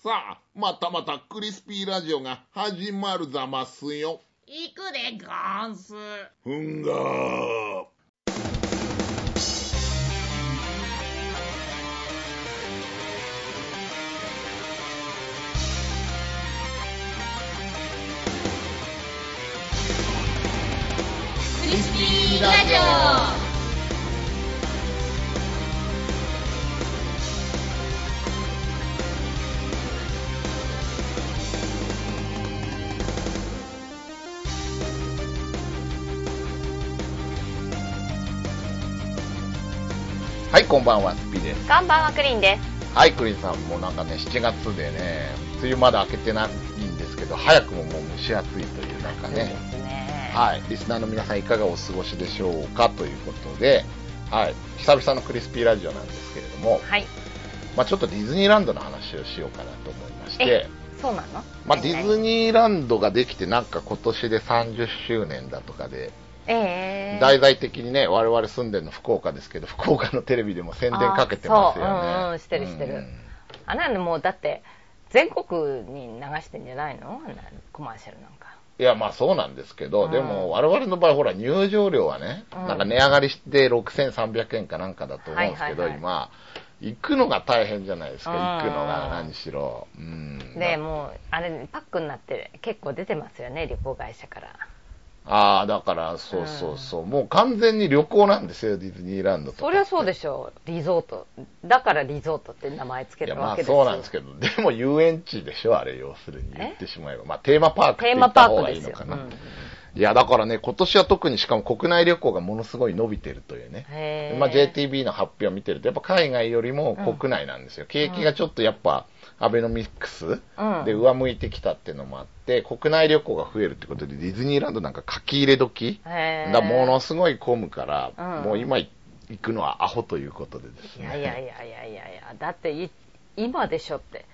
さあ、またまたクリスピーラジオが始まるざますよ。行くでゴンス。ふんがー。クリスピーラジオ。こんばんは、スピです。こんばんは、クリンです。はい、クリンさん、もうなんかね、7月でね、梅雨まだ明けてないんですけど、早くももう蒸し暑いという、なんかね、ね。はい、リスナーの皆さんいかがお過ごしでしょうかということで、はい、久々のクリスピーラジオなんですけれども、はい。まあちょっとディズニーランドの話をしようかなと思いまして、そうなの？まあディズニーランドができてなんか今年で30周年だとかで、ええ題材的にね、我々住んでるの福岡ですけど、福岡のテレビでも宣伝かけてますよね。ううんうんしてるしてるうんあんなのもう、だって、全国に流してんじゃないの？コマーシャルなんか。いや、まあそうなんですけど、うんでも我々の場合、ほら、入場料はね、うんなんか値上がりして6300円かなんかだと思うんですけど、はいはいはい今、行くのが大変じゃないですか、うん行くのが何しろ。うん。で、もう、あれ、パックになって結構出てますよね、旅行会社から。ああ、だから、そうそうそう、もう完全に旅行なんですよ、ディズニーランドとか。そりゃそうでしょう、リゾート。だからリゾートって名前つけいや、まあたわけですよ。そうなんですけど、でも遊園地でしょ、あれ、要するにえ？言ってしまえば。まあテーマパークってテー言マパークった方がいいですよ。のかな。うんいや、だからね、今年は特にしかも国内旅行がものすごい伸びてるというね。まあ、JTB の発表を見てると、やっぱ海外よりも国内なんですよ。景気がちょっとやっぱ、アベノミクスうんで上向いてきたっていうのもあって、国内旅行が増えるってことで、ディズニーランドなんか書き入れ時へーだものすごい混むから、うんもう今行くのはアホということでですね。いやいやいやいやいやだってい今でしょって。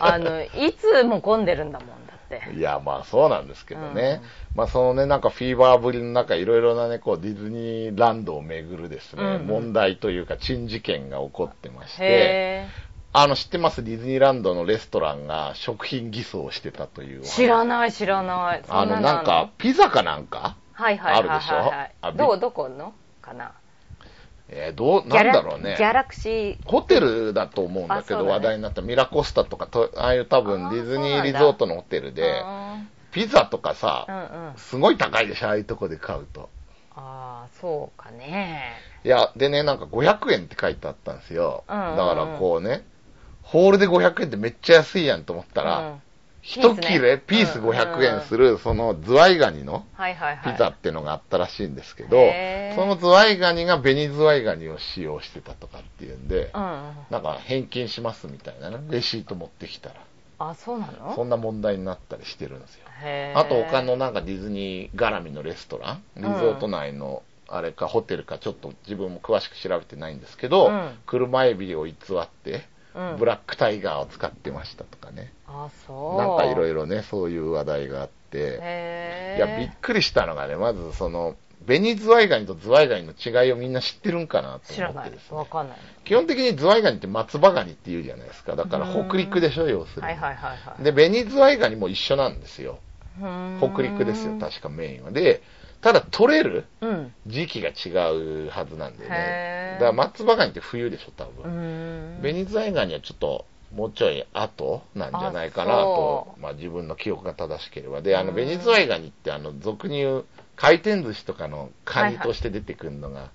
あの、いつも混んでるんだもん。いや、まあそうなんですけどね。まあそのね、なんかフィーバーぶりの中、いろいろなね、こうディズニーランドをめぐるですね、うん。うん問題というか珍事件が起こってまして、へあの、知ってます？ディズニーランドのレストランが食品偽装してたという。知らない知らない。そあの、なんか、ピザかなんか？はいはいはいはい、あるでしょ？はいあびどう、どこの？かな？えーどう、なんだろうねギ。ャラクシー。ホテルだと思うんだけど、ね話題になったミラコスタとかと、ああいう多分ディズニーリゾートのホテルで、あピザとかーさ、うんうん。すごい高いでしょ、ああいうとこで買うと。ああ、そうかね。いや、でね、なんか500円って書いてあったんですよ。うんうんうんだからこうね、ホールで500円ってめっちゃ安いやんと思ったら、うん一切れピースピースね500円する、そのズワイガニの。ピザってのがあったらしいんですけど、そのズワイガニが紅ズワイガニを使用してたとかっていうんで。なんか返金しますみたいなね、レシート持ってきたら、あ、そうなの？そんな問題になったりしてるんですよ。あと他のなんかディズニー絡みのレストラン、リゾート内のあれかホテルかちょっと自分も詳しく調べてないんですけど、うん。車エビを偽って、うんブラックタイガーを使ってましたとかね。あ、そう。なんかいろいいろね、そういう話題があって、へいや、びっくりしたのがね、まずその、紅ズワイガニとズワイガニの違いをみんな知ってるんかなと思ってです。ねわ。かんない。基本的にズワイガニって松葉ガニって言うじゃないですか。だから北陸でしょ、要するに。はいはいはいはい。で、紅ズワイガニも一緒なんですよ。北陸ですよ、確かメインは。で、ただ取れるうん。時期が違うはずなんでね。へーだから松葉ガニって冬でしょ、多分。ん。紅ズワイガニはちょっと、もうちょい後なんじゃないかなあとそ、まあ自分の記憶が正しければ。で、あの、うん紅ズワイガニって、あの、俗に言う回転寿司とかのカニとして出てくるのが、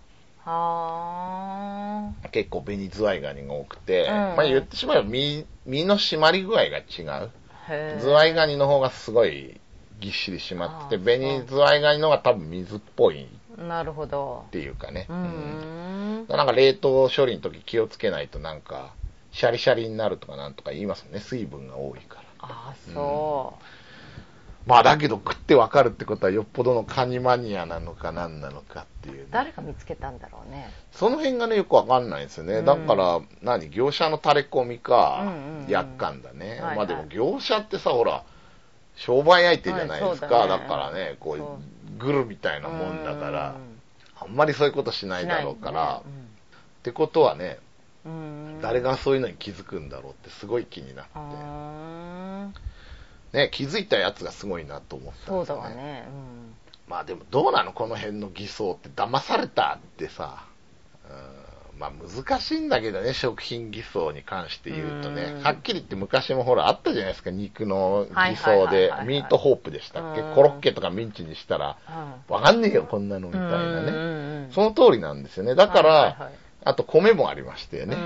は結構紅ズワイガニが多くて、うんまあ言ってしまえば身、身の締まり具合が違う。ズワイガニの方がすごいぎっしり締まってて、紅ズワイガニの方が多分水っぽいっなるほど。ていうかね。うーん。なんか冷凍処理の時気をつけないとなんか、シャリシャリになるとかなんとか言いますね。水分が多いから。あ、そまあだけど食ってわかるってことはよっぽどのカニマニアなのか何なのかっていう、ねう。。誰が見つけたんだろうね。その辺がね、よくわかんないんですよね。うんだから、何、業者の垂れ込みかうんうんう、んやっかんだね。はいはいまあでも業者ってさ、ほら、商売相手じゃないですか。はいだね。だからね、こうそ、グルみたいなもんだからう、あんまりそういうことしないだろうから、しないね。ってことはね、うん。誰がそういうのに気づくんだろうってすごい気になって、あね、気づいたやつがすごいなと思っーそうたんですよだわね。まあでもどうなのこの辺の偽装って。騙されたってさ、うん、まあ難しいんだけどね、食品偽装に関して言うとね。う、ん。はっきり言って昔もほらあったじゃないですか、肉の偽装はいではい、ミートホープでしたっけ？うん。コロッケとかミンチにしたら、うんわかんねえよ、こんなのみたいなうんね。その通りなんですよね。だから、あと米もありましたよね。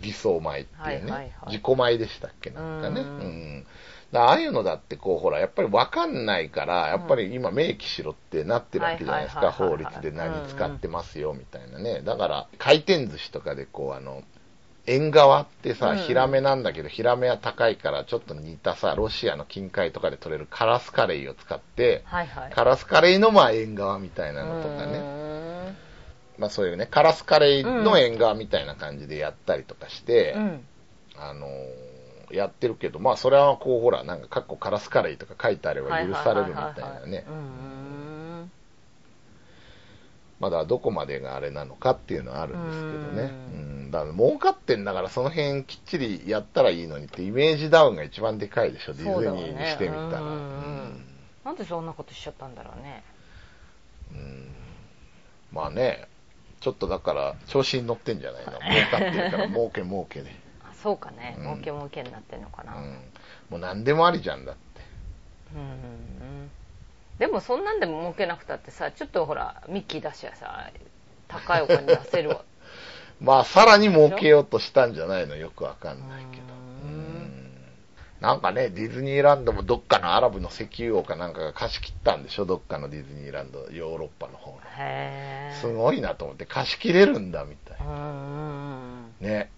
偽装米っていうね、自己米でしたっけ？なんかね。ううんああいうのだってこうほらやっぱり分かんないからやっぱり今明記しろってなってるわけじゃないですか、法律で何使ってますよみたいなね。だから回転寿司とかでこうあの縁側ってさ、うんヒラメなんだけどヒラメは高いからちょっと似たさロシアの近海とかで取れるカラスカレイを使ってはいはい。カラスカレイのまあ縁側みたいなのとかね、ねまあそういうね、カラスカレイの縁側みたいな感じでやったりとかして、うん。あのーやってるけど、まあそれはこうほら、なんかカッコカラスカレイとか書いてあれば許されるみたいなねう。んまだどこまでがあれなのかっていうのはあるんですけどね。ううん。だから儲かってんだからその辺きっちりやったらいいのにってイメージダウンが一番でかいでしょ、ディズニーにしてみたら。なんでそんなことしちゃったんだろうねうんまあね、ちょっとだから調子に乗ってんじゃないの。儲かってるから儲け儲けで。あそうかねうん儲け儲けになってんのかなうん。もう何でもありじゃんだって。うんでもそんなんでも儲けなくたってさちょっとほらミッキー出しやさ高いお金出せるわ まあ、さらに儲けようとしたんじゃないの？よくわかんないけど。ううんんなんかね、ディズニーランドもどっかのアラブの石油王かなんかが貸し切ったんでしょ？どっかのディズニーランド、ヨーロッパの方の。へえすごいなと思って、貸し切れるんだみたいうんうんな。ね。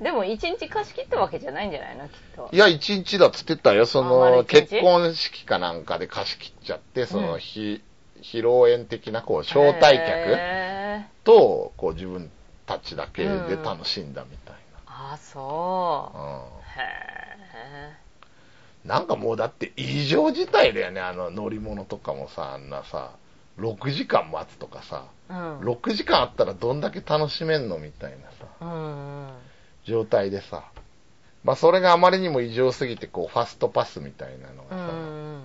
うんでも一日貸し切ったわけじゃないんじゃないのきっと。いや、一日だっつってたよ。その、結婚式かなんかで貸し切っちゃって、その、ひ披露宴的な、こう、招待客と、こう、自分たちだけで楽しんだみたいあそう。な。うん。へなんかもうだって異常事態だよね、あの乗り物とかもさ、あんなさ、6時間待つとかさ、えうん。6時間あったらどんだけ楽しめんのみたいなさ、うん状態でさ、まあそれがあまりにも異常すぎて、こう、ファストパスみたいなのうがさ、ん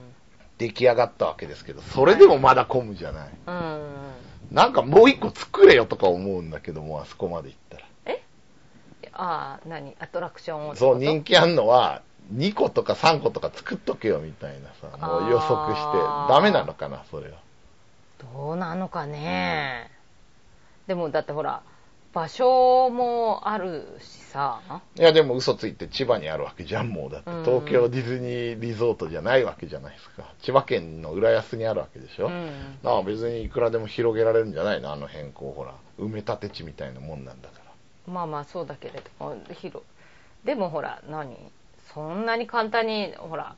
出来上がったわけですけど、それでもまだ混むじゃない。うんなんかもう一個作れよとか思うんだけども、あそこまで行ったら。ああ何？アトラクションをそう、人気気あんのは、2個とか3個とか作っとけよみたいなさ、もう予測してダメなのかな、それは。どうなのかね、でもだってほら場所もあるしさいや、でも嘘ついて千葉にあるわけじゃん、もう。だってうん東京ディズニーリゾートじゃないわけじゃないですか。千葉県の浦安にあるわけでしょ。うんだから別にいくらでも広げられるんじゃないの？あの辺、こう、ほら、埋め立て地みたいなもんなんだから。まあまあそうだけれども広でもほら何？そんなに簡単にほら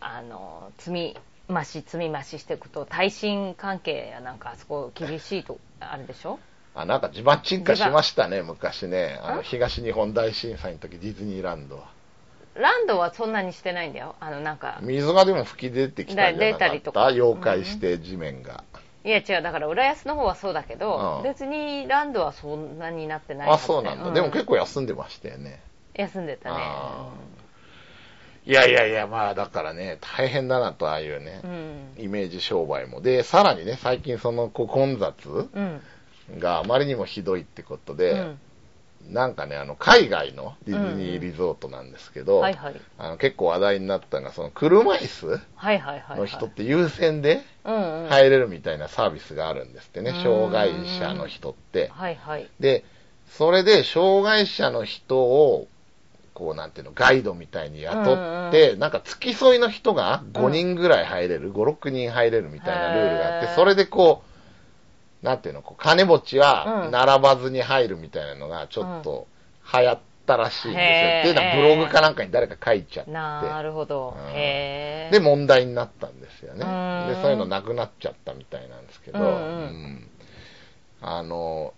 あの積み増し積み増ししていくと耐震関係やなんかあそこ厳しいとあれでしょ？あ、なんか地盤沈下しましたね、昔ね。あの、ん東日本大震災の時、ディズニーランドは。ランドはそんなにしてないんだよ。あのなんか。水がでも吹き出てきたんじゃなか出たりとか。溶解して地面が。いや違う。だから浦安の方はそうだけど、うん。別にランドはそんなになってないあ、はずだよ。そうなんだ。でも結構休んでましたよね。休んでたね。あいやいやいや、まあだからね、大変だなと、ああいうねう、ん。イメージ商売も。で、さらにね、最近そのこう混雑うんがあまりにもひどいってことうで、ん。なんかね、あの、海外のディズニーリゾートなんですけど、はいはい。あの結構話題になったのが、その車椅子の人って優先でうんうん。入れるみたいなサービスがあるんですってね、うん。障害者の人って。はいはい。で、それで障害者の人を、こうなんていうの、ガイドみたいに雇って、なんか付き添いの人が5人ぐらい入れる、5、6人入れるみたいなルールがあってそれでこう、なんていうの、こう金持ちはうん。並ばずに入るみたいなのがちょっと流行ったらしいんですよ。へーっていうのはブログかなんかに誰か書いちゃって。なるほど。うん。で、問題になったんですよね。うん。で、そういうのなくなっちゃったみたいなんですけど、うんうん。うん。あの、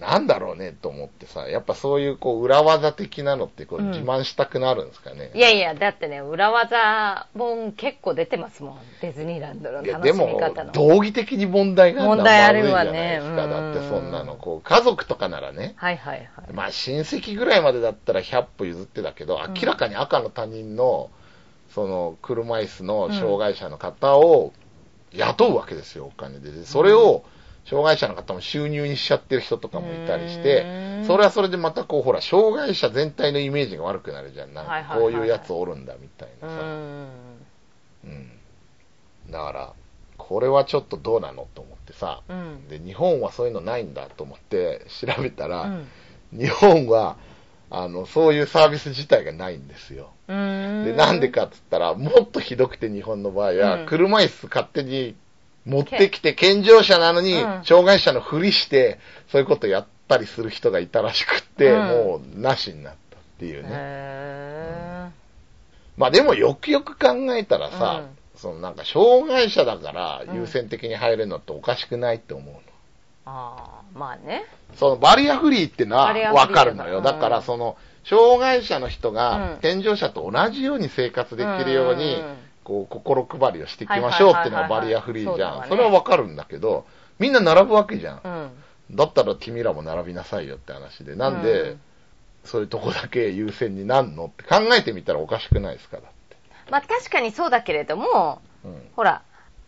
なんだろうねと思ってさ、やっぱそういうこう裏技的なのってこううん自慢したくなるんですかね？いやいや、だってね、裏技本結構出てますもん。ディズニーランドの楽しみでも方の。、道義的に問題がある問題あまずいじゃないるわねですか。うんだってそんなの、こう、家族とかならね、はいはいはい。まあ親戚ぐらいまでだったら100歩譲ってたけど、ん明らかに赤の他人の、その車椅子の障害者の方を雇うわけですよ、お金で。でそれを、障害者の方も収入にしちゃってる人とかもいたりしうてん、それはそれでまたこう、ほら、障害者全体のイメージが悪くなるじゃん。なんかこういうやつおるんだみたいうなさ。ん。うん。だから、これはちょっとどうなのと思ってさ、うん。で、日本はそういうのないんだと思って調べたら、うん日本は、あの、そういうサービス自体がないんですよ。うん。で、なんでかっつったら、もっとひどくて日本の場合は、うん車椅子勝手に持ってきて、健常者なのにうん、障害者のふりして、そういうことやったりする人がいたらしくって、うんもう、なしになったっていうね。へまあでも、よくよく考えたらさ、うんそのなんか、障害者だから優先的に入れるのっておかしくないって思うの。ーああ、まあね。そのバリアフリーってのはわかるのよ。うんだから、その、障害者の人うがん健常者と同じように生活できるようにんんん、こう、心配りをしていきましょうっていうのはバリアフリーじゃん。それはわかるんだけど、みんな並ぶわけじゃんう。ん。だったら君らも並びなさいよって話で。なんで、うんそういうとこだけ優先になんのって考えてみたらおかしくないですかだって。まあ確かにそうだけれども、うん。ほら、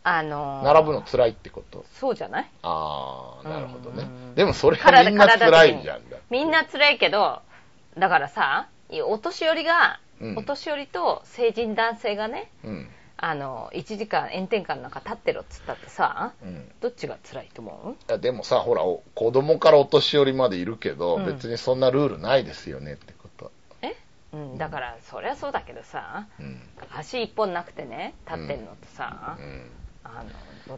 あのー並ぶの辛いってことそうじゃない？ああ、なるほどねうん。でもそれは体みんな辛いじゃん。みんな辛いけど、だからさ、お年寄りが、うんお年寄りと成人男性がね、うん。あの、1時間炎天下の中立ってろっつったってさ、うん。どっちが辛いと思いやでもさ、ほら、お子供からお年寄りまでいるけど、うん別にそんなルールないですよねってこと。うえうん、だから、そりゃそうだけどさ、うん。足一本なくてね、立ってんのとさ、うんあの、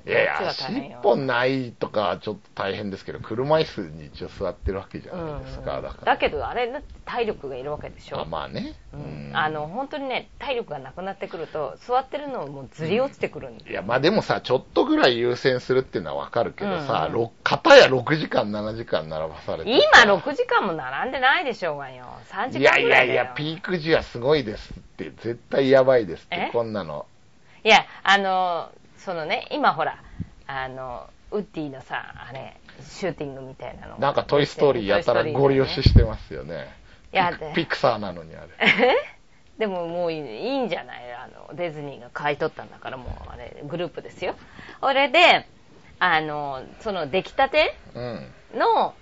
いやいや、が足大変よ。一本ないとかちょっと大変ですけど、車椅子に一応座ってるわけじゃないですか。うんだから。だけど、あれだって体力がいるわけでしょ？あまあね。うんうんあの本当にね体力がなくなってくると座ってるのもうずり落ちてくるんだいや、まあでもさ、ちょっとぐらい優先するっていうのはわかるけどさ、うんろ片や6時間、7時間並ばされて今さ6時間も並んでないでしょうがよ3時いやい間ぐらいだよやいや、ピーク時はすごいですって、絶対やばいですってえ、こんなの。いやあのそのね今ほらあのウッディのさあれシューティングみたいなのなんかトイ・ストーリーやたらゴリ押ししてますよね。いやピクピクサーなのにあれ。え？でももういいんじゃない？あのディズニーが買い取ったんだからもうあれグループですよ。それであのその出来たてうん。の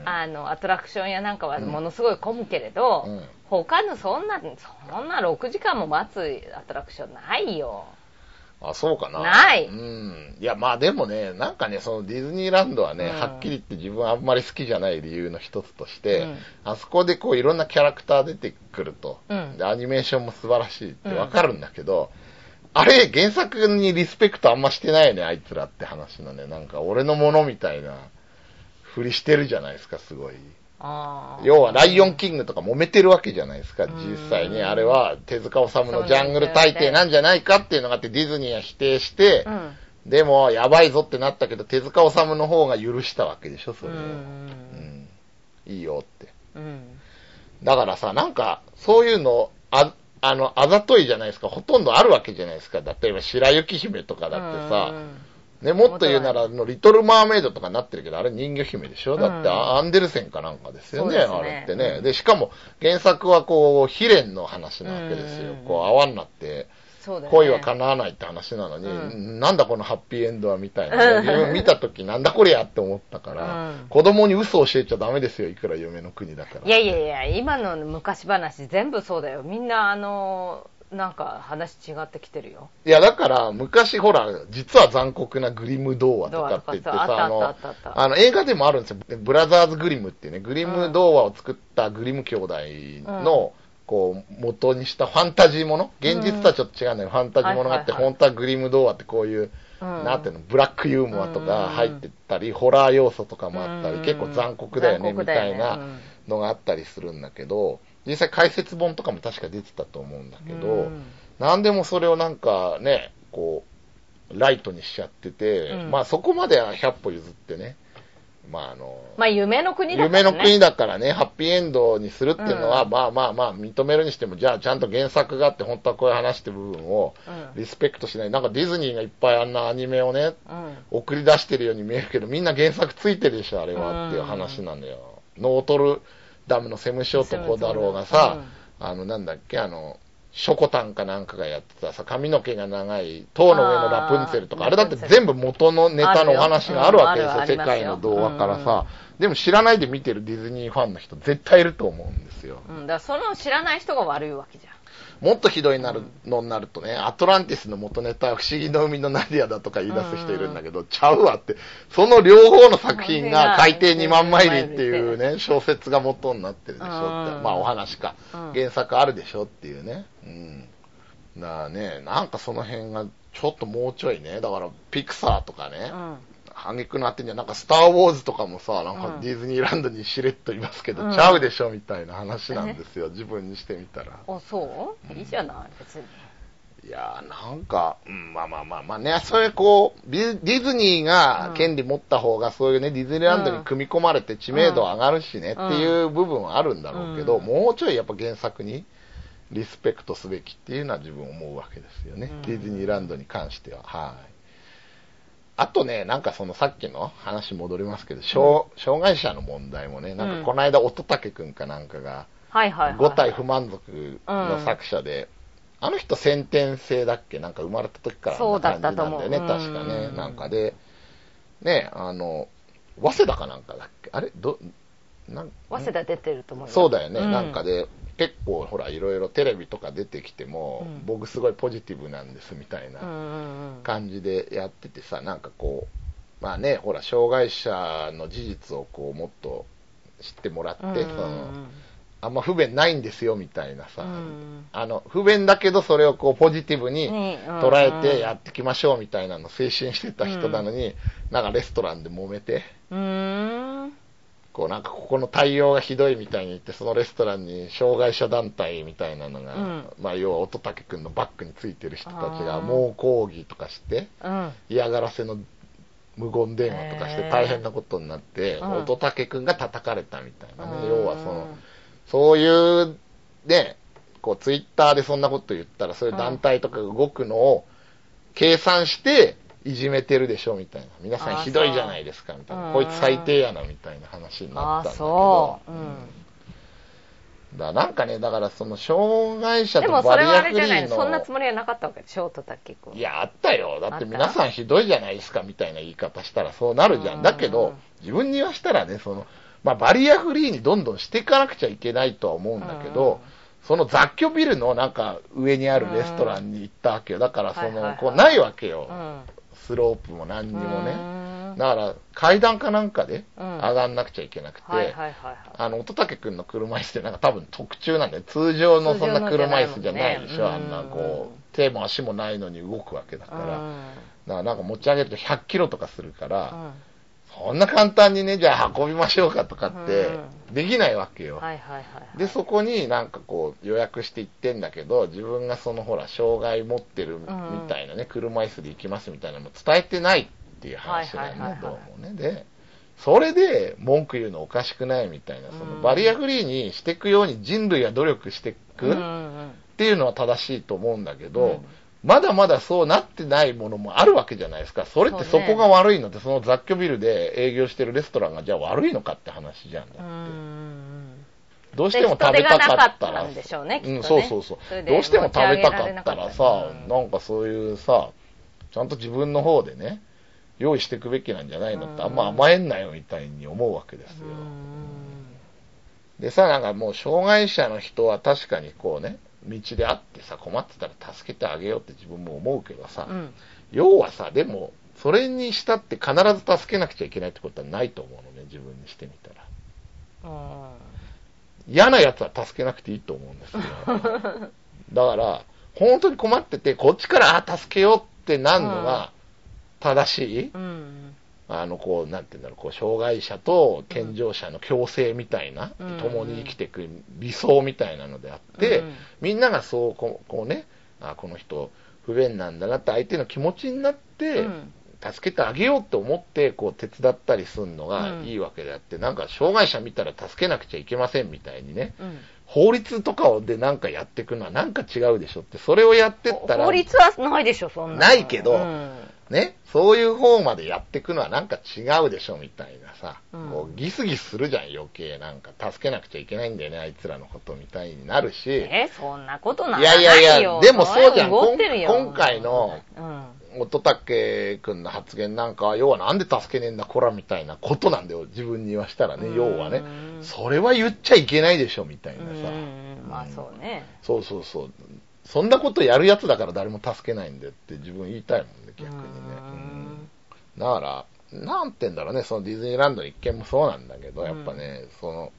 うん。あのアトラクションやなんかはものすごい混むけれど、うん。他のそんなそんな6時間も待つアトラクションないよあ、そうかな。ないうん。いや、まあでもね、なんかね、そのディズニーランドはね、うんはっきり言って自分あんまり好きじゃない理由の一つとして、うんあそこでこういろんなキャラクター出てくると、うんでアニメーションも素晴らしいってわかるんだけど、あれ、原作にリスペクトあんましてないよね、あいつらって話のね。なんか俺のものみたいなふりしてるじゃないですか、すごい。要は、ライオンキングとか揉めてるわけじゃないですか、うん実際に。あれは、手塚治虫のジャングル大帝なんじゃないかっていうのがあって、ディズニーは否定して、うんでも、やばいぞってなったけど、手塚治虫の方が許したわけでしょ、それを。うんうん。いいよって。うんだからさ、なんか、そういうの、あ、あの、あざといじゃないですか。ほとんどあるわけじゃないですか。例えば、白雪姫とかだってさ、うんね、もっと言うなら、あの、リトル・マーメイドとかなってるけど、あれ人魚姫でしょ？だって、うんアンデルセンかなんかですよね、あれってね。うんで、しかも、原作はこう、悲恋の話なわけですよ。うん。こう、泡になって、恋は叶わないって話なのに、うん。なんだこのハッピーエンドはみたいな、自 分見た時なんだこれやって思ったから、うん。子供に嘘を教えちゃダメですよ、いくら夢の国だから。いやいやいや今の昔話全部そうだよ。みんなあのなんか話違ってきてるよ。いや、だから、昔ほら、実は残酷なグリム童話とかって言ってさ、あのあの、映画でもあるんですよ。ブラザーズ・グリムっていうね、グリム童話を作ったグリム兄弟の、こう、元にしたファンタジーもの？現実とはちょっと違うんだけど、ファンタジーものがあって、はいはいはい。本当はグリム童話ってこういう、うん。なんていうの、ブラックユーモアとか入ってったり、ホラー要素とかもあったり、うん。結構残酷だよね、みたいなのがあったりするんだけど、実際解説本とかも確か出てたと思うんだけど、うんなんでもそれをなんかね、こう、ライトにしちゃってて、うんまあそこまでは100歩譲ってね、まああの、まあ夢の国だからね。夢の国だからね、ハッピーエンドにするっていうのは、うんまあまあまあ、認めるにしても、じゃあちゃんと原作があって、本当はこういう話してる部分をうんリスペクトしない。なんかディズニーがいっぱいあんなアニメをね、うん。送り出してるように見えるけど、みんな原作ついてるでしょ、あれはっていう話なのよ。ノートルダムのセムショ男だろうがさ、あの、なんだっけ、あの、ショコタンかなんかがやってたさ、髪の毛が長い、塔の上のラプンツェルとか、あれだって全部元のネタのお話があるわけですよ、世界の童話からうんさ。でも知らないで見てるディズニーファンの人絶対いると思うんですよ。うん。だからその知らない人が悪いわけじゃん。もっとひどいなるのになるとね、アトランティスの元ネタは不思議の海のナディアだとか言い出す人いるんだけど、ちゃうわって、その両方の作品が海底2万マイリっていうね、小説が元になってるでしょって、うん。まあお話か。うん、原作あるでしょっていうね。うん。だからね、なんかその辺がちょっともうちょいね、だからピクサーとかね、うん。挙句のあってんじゃんなんかスター・ウォーズとかもさ、なんうんかディズニーランドにしれっといますけど、うんちゃうでしょみたいな話なんですよ、自分にしてみたら。あ、そう？いいじゃない、別に。いやーなんか、うん、まあまあまあまあね、それこう、ディディズニーが権利持った方が、そういうね、ディズニーランドに組み込まれて知名度上がるしね、うんっていう部分はあるんだろうけど、うんもうちょいやっぱ原作にリスペクトすべきっていうのは自分思うわけですよね、うんディズニーランドに関しては。はい。あとね、なんかそのさっきの話戻りますけど、障障害者の問題もね、なんかこの間、乙武くんかなんかが、はいはいはい。5体不満足の作者で、あの人先天性だっけ？なんか生まれた時からあんな感じなんだよね、そうだったと確思うかね。うん。なんかで、ね、あの、早稲田かなんかだっけ？あれ？ど、なん？早稲田出てると思うよ。そうだよね、うん。なんかで、結構ほら、いろいろテレビとか出てきても、うん。僕すごいポジティブなんですみたいな。感じでやっててさ、なんかこう、まあね、ほら、障害者の事実をこう、もっと知ってもらって、うんそのあんま不便ないんですよみたいなさ、うんあの、不便だけどそれをこうポジティブにに捉えてやっていきましょうみたいなの推進してた人なのに、なんかレストランで揉めて、うーん。こうなんかここの対応がひどいみたいに言って、そのレストランに障害者団体みたいなのが、うん。まあ要は乙武くんのバックについてる人たちが猛抗議とかして、うん。嫌がらせの無言電話とかして大変なことになって、うん。乙武くんが叩かれたみたいなね、うん。要はその、そういう、ね、こう、ツイッターでそんなこと言ったら、そういう団体とかが動くのを計算して、いじめてるでしょ、みたいな。皆さんひどいじゃないですか、みたいな。うんこいつ最低やな、みたいな話になったんだけどそ。う。うん。だなんかね、だからその、障害者とでもそれはあバリアフリれじゃないの。ーの。そんなつもりはなかったわけでしょ、とたけくん。いや、あったよ。だって皆さんひどいじゃないですか、みたいな言い方したらそうなるじゃ。うんんだけど、自分に言わしたらね、その、まあ、バリアフリーにどんどんしていかなくちゃいけないとは思うんだけど、その雑居ビルのなんか上にあるレストランに行ったわけよ。だからその、こうないわけよう。ん。スロープも何にもね。ねだから階段かなんかでうん上がんなくちゃいけなくて。あの、乙武くんの車椅子ってなんか多分特注なんだよ。通常のそんな車椅子じゃないでしょ。ねあんなこう手も足もないのに動くわけだから。だかうんらなんか持ち上げると100キロとかするから、うんそんな簡単にね、じゃあ運びましょうかとかってう、できないわけよ。で、そこになんかこう予約して行ってんだけど、自分がそのほら、障害持ってるみたいなね、車椅子で行きますみたいなのも伝えてないっていう話なんはいはいはいはい。だ、どうもね。で、それで文句言うのおかしくないみたいな、そのバリアフリーにしていくように人類は努力していくっうんうん。ていうのは正しいと思うんだけど、うんまだまだそうなってないものもあるわけじゃないですか。それってそこが悪いので、その雑居ビルで営業してるレストランがじゃあ悪いのかって話じゃんどうしても食べたかったら、んでしょうん、そうそうそう。どうしても食べたかったらさ、うんなんかそういうさ、ちゃんと自分の方でね、用意していくべきなんじゃないのって、あんま甘えんなよみたいに思うわけですよ。でさ、なんかもう障害者の人は確かにこうね、道で会ってさ、困ってたら助けてあげようって自分も思うけどさ、うん。要はさ、でも、それにしたって必ず助けなくちゃいけないってことはないと思うのね、自分にしてみたら。うん嫌な奴は助けなくていいと思うんですよ。だから、本当に困ってて、こっちから、あ、助けようってなるのが正しい、うんあの、こう、なんて言うんだろう、こう、障害者と健常者の共生みたいな、うん。共に生きていく理想みたいなのであって、うん。みんながそう、こうこうね、あ、この人、不便なんだなって相手の気持ちになって、うん。助けてあげようって思って、こう、手伝ったりするのがうん。いいわけであって、なんか、障害者見たら助けなくちゃいけませんみたいにね、うん法律とかでなんかやっていくのはなんか違うでしょって、それをやってったら、法律はないでしょ、そんなの。ないけどうんね、そういう方までやっていくのはなんか違うでしょみたいなさ、うん。こうギスギスするじゃん余計なんか助けなくちゃいけないんだよねあいつらのことみたいになるし、え、そんなことないいやいやいやでもそうじゃん今回のうん。乙武君の発言なんかは要はなんで助けねえんだこらみたいなことなんだよ自分に言わしたらね要はね。うんそれは言っちゃいけないでしょみたいなさ、うん。まあそうね。そうそうそうそんなことやるやつだから誰も助けないんだよって自分言いたいもんね逆にね、うんだから、なんて言うんだろうね、そのディズニーランドの一件もそうなんだけど、やっぱね、その、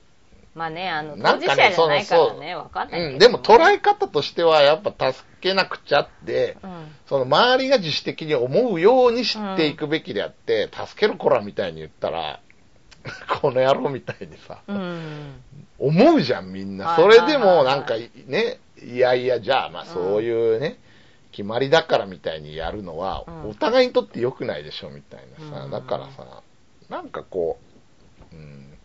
まあね、あの、当事なんかね者じゃないからそうね、わかんないけど。うん、でも捉え方としては、やっぱ助けなくちゃって、うん。その周りが自主的に思うように知っていくべきであって、助ける子らみたいに言ったら、この野郎みたいにさ、うん。思うじゃん、みんな。それでも、なんかね、いやいや、じゃあ、まあそういうね、決まりだからみたいにやるのは、うんお互いにとって良くないでしょ、みたいなさ。うんだからさ、なんかこう、うん、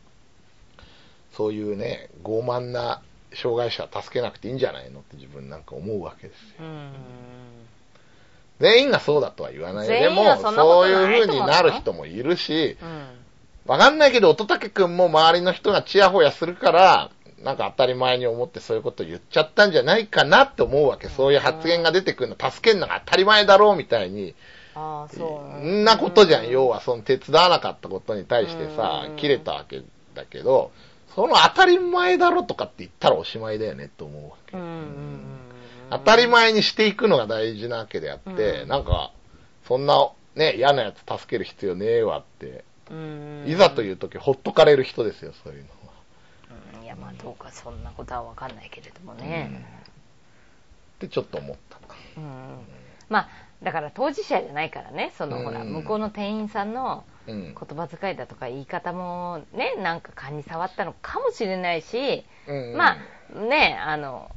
そういうね、傲慢な障害者は助けなくていいんじゃないのって自分なんか思うわけですよ。うん。全員がそうだとは言わない。でも、そうないいう風になる人もいるし、うん。わかんないけど、乙武くんも周りの人がチヤホヤするから、なんか当たり前に思ってそういうこと言っちゃったんじゃないかなって思うわけ。そういう発言が出てくるの、助けるのが当たり前だろうみたいに。ああ、そそう。んなことじゃん。要は、その手伝わなかったことに対してさうん、切れたわけだけど、その当たり前だろとかって言ったらおしまいだよねって思うわけ。当たり前にしていくのが大事なわけであって、うんなんか、そんな、ね、嫌なやつ助ける必要ねえわって、うん。いざという時ほっとかれる人ですよ、そういうのや、まあどうかそんなことはわかんないけれどもね。ってちょっと思った。うん。まあ、だから当事者じゃないからね、そのほら、うん向こうの店員さんのうん。言葉遣いだとか言い方もね、なんか勘に触ったのかもしれないし、うんまあ、ね、あの、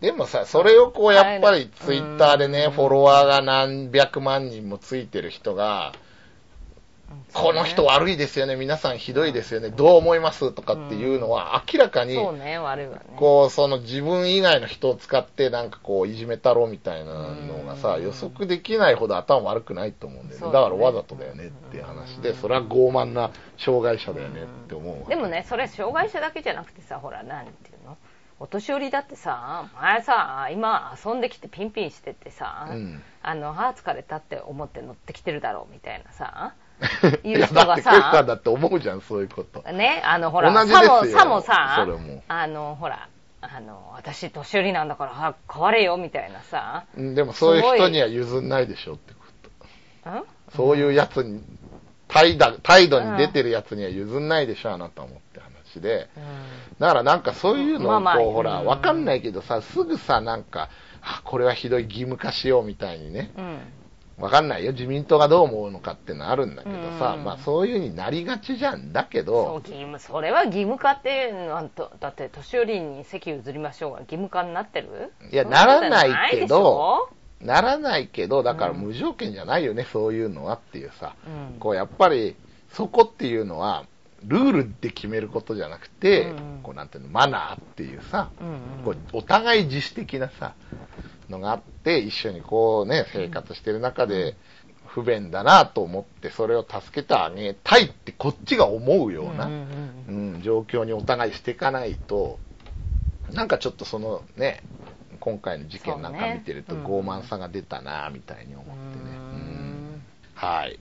でもさ、それをこう、やっぱりツイッターでね、うんフォロワーが何百万人もついてる人が、この人悪いですよね、皆さんひどいですよね、どう思いますとかっていうのは、明らかに、そうね、悪いわね。こう、その自分以外の人を使って、なんかこう、いじめたろうみたいなのがさ、うん。予測できないほど頭悪くないと思うんだよね。だからわざとだよねっていう話で、それは傲慢な障害者だよねって思うわ。でもね、それ障害者だけじゃなくてさ、ほら、なんていうの？お年寄りだってさ、前さ、今遊んできてピンピンしててさ、うん。あの、あー疲れたって思って乗ってきてるだろうみたいなさ、いいうや、人がさんさ、だって思うじゃん、そういうこと。ね、あの、ほら、同じさも、さもさそれも、あの、ほら、あの、私年寄りなんだから、は変われよみたいなさ、うんでもそういう人には譲んないでしょってこと。んそういうやつに、態度態度に出てるやつには譲んないでしょ、あなたもって話で。うんだからなんかそういうのをこう、まあまあほら、うんわかんないけどさ、すぐさ、なんか、あ、これはひどい義務化しようみたいにね。うん。わかんないよ。自民党がどう思うのかってのあるんだけどさ、うん。まあそういう風になりがちじゃん。だけそうど、義務それは義務化っていうのはとだって年寄りに席譲りましょうが義務化になってる？いやならないけどならないけど、だからうん。無条件じゃないよね、そういうのはっていうさ。うん。こうやっぱり、そこっていうのは、ルールで決めることじゃなくて、うん。こうなんていうの、マナーっていうさ、うんうん。こうお互い自主的なさ、のがあって、一緒にこうね、生活してる中で、不便だなと思って、それを助けてあげたいって、こっちが思うような、うん状況にお互いしていかないと、なんかちょっとそのね、今回の事件なんか見てると傲慢さが出たなみたいに思ってね。ううん。んはい。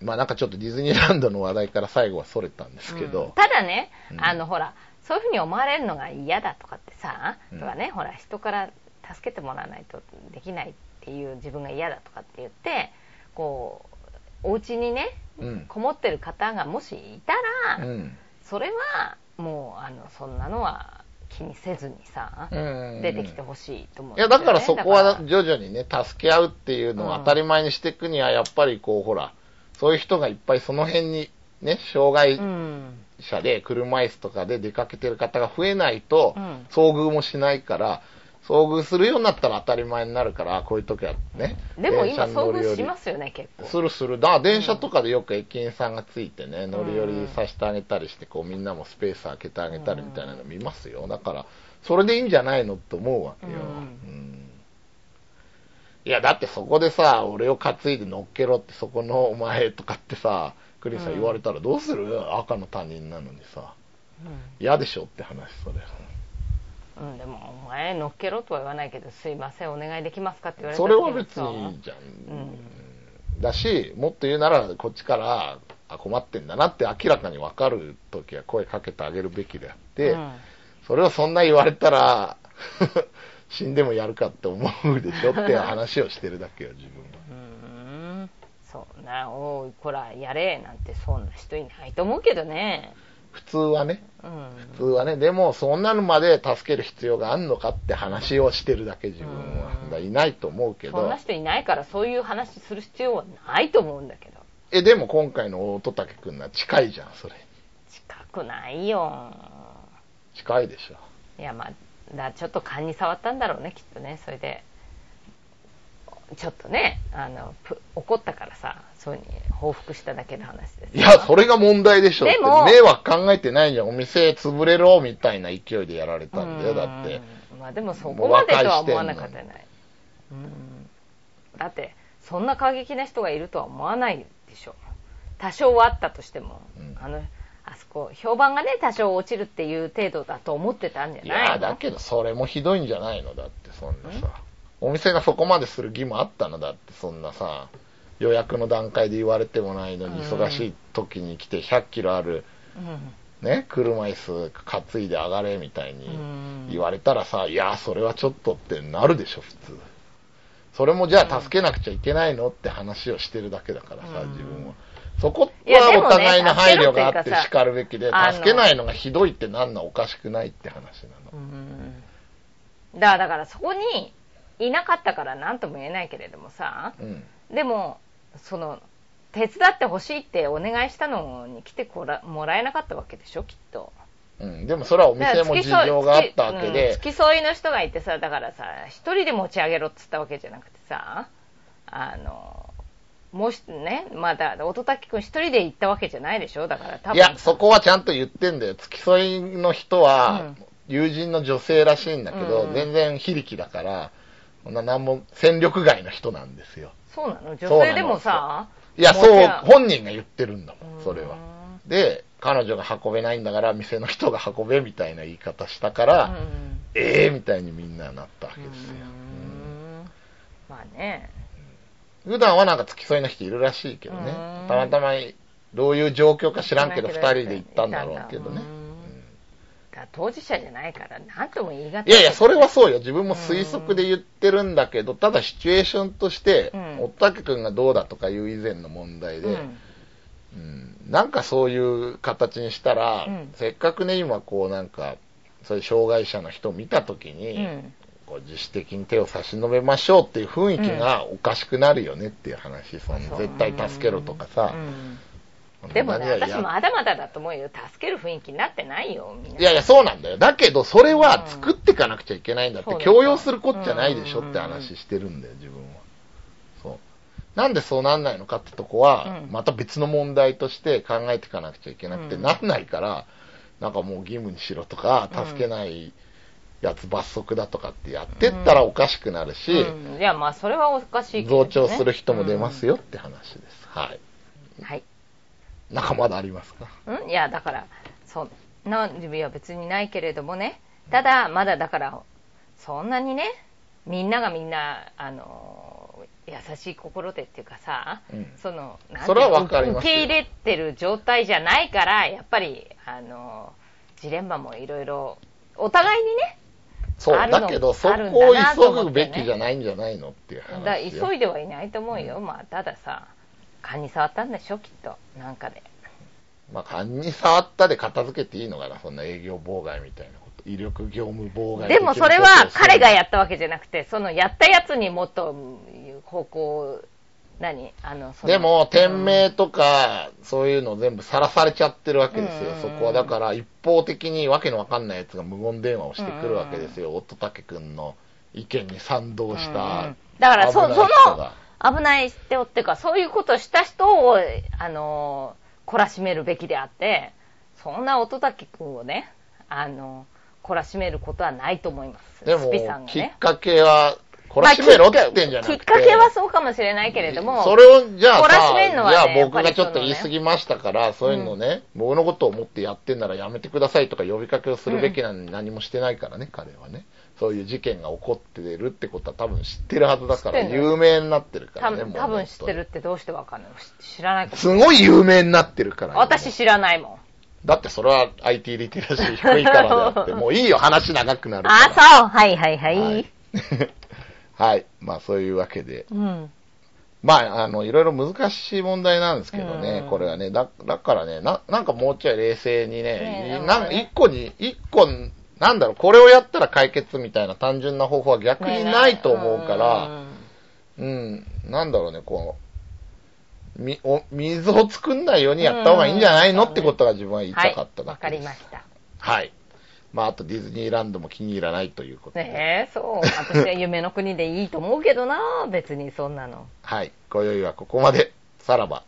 まあなんかちょっとディズニーランドの話題から最後はそれたんですけど、うん。ただね、うん。あのほらそういうふうに思われるのが嫌だとかってさ、うん。とかねほら人から助けてもらわないとできないっていう自分が嫌だとかって言ってこうお家にねうん。こもってる方がもしいたら、うん。それはもうあのそんなのは気にせずにさ、うん。出てきてほしいと思うんいや、だからそこは徐々にね、助け合うっていうのを当たり前にしていくには、やっぱりこう、ほら、そういう人がいっぱいその辺に、ね、障害うん。者で車椅子とかで出かけてる方が増えないと、うん。遭遇もしないから、遭遇するようになったら当たり前になるから、こういう時はね。でも今遭遇しますよね結構するする。だから電車とかでよく駅員さんがついてね、乗り降りさせてあげたりして、こうみんなもスペース空けてあげたりみたいなの見ますよ。だから、それでいいんじゃないのって思うわけよ。うんうんいや、だってそこでさ、俺を担いで乗っけろって、そこのお前とかってさ、クリスさん言われたらどうする？赤の他人なのにさ。嫌でしょって話、それ。うん、うん、でもお前乗っけろとは言わないけどすいませんお願いできますかって言われたそれは別にいいじゃん。うんだし、もっと言うなら、こっちから、あ、困ってんだなって明らかに分かるときは声かけてあげるべきであって、うんそれをそんな言われたら、死んでもやるかって思うでしょって話をしてるだけよ、自分は。うんそうなおいこらやれなんてそんな人いないと思うけどね普通はね、うん。普通はね、でもそんなのまで助ける必要があるのかって話をしてるだけ、自分は。いないと思うけど。そんな、人いないからそういう話する必要はないと思うんだけど。え、でも今回の乙武君のは近いじゃん、それ。近くないよ。近いでしょ。いやまあだちょっと勘に触ったんだろうねきっとね。それでちょっとねあのぷ怒ったからさそういうふうに報復しただけの話ですいや、それが問題でしょ。でも迷惑考えてないじゃん。お店潰れろみたいな勢いでやられたんだよ、だって。うん。まあでもそこまでとは思わなかったないうん。だってそんな過激な人がいるとは思わないでしょ。多少はあったとしても、うん。あのあそこ評判がね多少落ちるっていう程度だと思ってたんじゃいないの？や、だけどそれもひどいんじゃないの？だって、そんなさ。お店がそこまでする義務あったのだって、そんなさ。予約の段階で言われてもないのに、うん忙しい時に来て100キロある、うんね、車椅子担いで上がれみたいにうん言われたらさ、いや、それはちょっとってなるでしょ、普通。それもじゃあ助けなくちゃいけないのって話をしてるだけだからさ、うん自分は。そこはお互いの配慮があって叱るべきで、助けないのがひどいってなんのおかしくないって話なの。だからそこにいなかったから何とも言えないけれどもさうん。でもその手伝ってほしいってお願いしたのに来てこらもらえなかったわけでしょきっとうん。でもそれはお店も事情があったわけうんで、付き添いの人がいてさだからさ一人で持ち上げろっつったわけじゃなくてさあのもうしねまあだ乙武君一人で行ったわけじゃないでしょだから多分いや、そこはちゃんと言ってんだよ。付き添いの人はうん、友人の女性らしいんだけど、うん全然非力だから、そんな何も戦力外の人なんですよ。そうなの？女性でもさいや、もそう本人が言ってるんだもうんん、それは。で、彼女が運べないんだから、店の人が運べみたいな言い方したから、うんええみたいにみんななったわけですよ。うんまあね普段はなんか付き添いの人いるらしいけどねうん。たまたま、どういう状況か知らんけど、二人で行ったんだろうけどね。から当事者じゃないから何とも言い難い。いやいや、それはそうよ。自分も推測で言ってるんだけど、ただシチュエーションとしてうん、おったけくんがどうだとかいう以前の問題で、うん。うん。なんかそういう形にしたら、うん。せっかくね、今こうなんか、そういう障害者の人を見たときに、うん。こう自主的に手を差し伸べましょうっていう雰囲気がおかしくなるよねっていう話、その絶対助けろとかさ。うんでもね私まだまだだと思うよ。助ける雰囲気になってないよみんな。いやいや、そうなんだよ。だけど、それは作っていかなくちゃいけないんだって、そうだ強要するこっちゃないでしょって話してるんだよ、自分は。そう。なんでそうなんないのかってとこは、うん。また別の問題として考えていかなくちゃいけなくて、うん。なんないから、なんかもう義務にしろとか、うん。助けないやつ罰則だとかってやってったらおかしくなるし、うん。いやまあそれはおかしいけど、ね、増長する人も出ますよって話です。はい。うん。はいなんかまだありますか？うん？いやだからそんないや別にないけれどもね。ただまだだからそんなにねみんながみんなあの優しい心でっていうかさ、うん。そのなんて受け入れてる状態じゃないからやっぱりあのジレンマもいろいろお互いにねそう、あるのだけど、そこを急ぐべきじゃないんじゃないのっていうだ話よ。急いではいないと思うよ、まあたださ勘に触ったんでしょきっとなんかでまあ、勘に触ったで片付けていいのかな、そんな営業妨害みたいなこと。威力業務妨害でもそれは彼がやったわけじゃなくて、そのやったやつにもっとうん方向、何？あの、でも、店名とか、そういうの全部さらされちゃってるわけですよ。うんそこはだから、一方的にわけのわかんないやつが無言電話をしてくるわけですよ。乙武くんの意見に賛同しうんうたん。だからそ、危その、危ない人っていうか、そういうことをした人を、あの、懲らしめるべきであって、そんな乙武君をね、あの、懲らしめることはないと思います。でもスピさん、がきっね。かけは、懲らしめろって言ってんじゃなくて、きっかけはそうかもしれないけれども、それを、じゃあ懲らしさ、めんのはねじゃあ僕がちょっと言い過ぎましたから、そういうのね、僕のことを思ってやってんならやめてくださいとか呼びかけをするべきなのに何もしてないからね、彼はね。そういう事件が起こってるってことは多分知ってるはずだから、有名になってるからね。多分多分知ってるってどうしてわかんないし知らないすごい有名になってるから。私知らないもん。だってそれは IT リテラシー低いからであって、もういいよ、話長くなるから。あ、そうはいはいはい。はい。はい。まあそういうわけで。うん。まあ、あの、いろいろ難しい問題なんですけどね、うんこれはね。だ、だからね、な、なんかもうちょい冷静にね、ね一個に、一個、なんだろう、これをやったら解決みたいな単純な方法は逆にないと思うから、うん、なんだろうね、こう、み、お、水を作んないようにやった方がいいんじゃないのうんってことが自分は言いはい。たかっただわかけです。りました。はい。まあ、あとディズニーランドも気に入らないということで。ねえ、そう。私は夢の国でいいと思うけどな、別にそんなの。はい。今宵はここまで。さらば。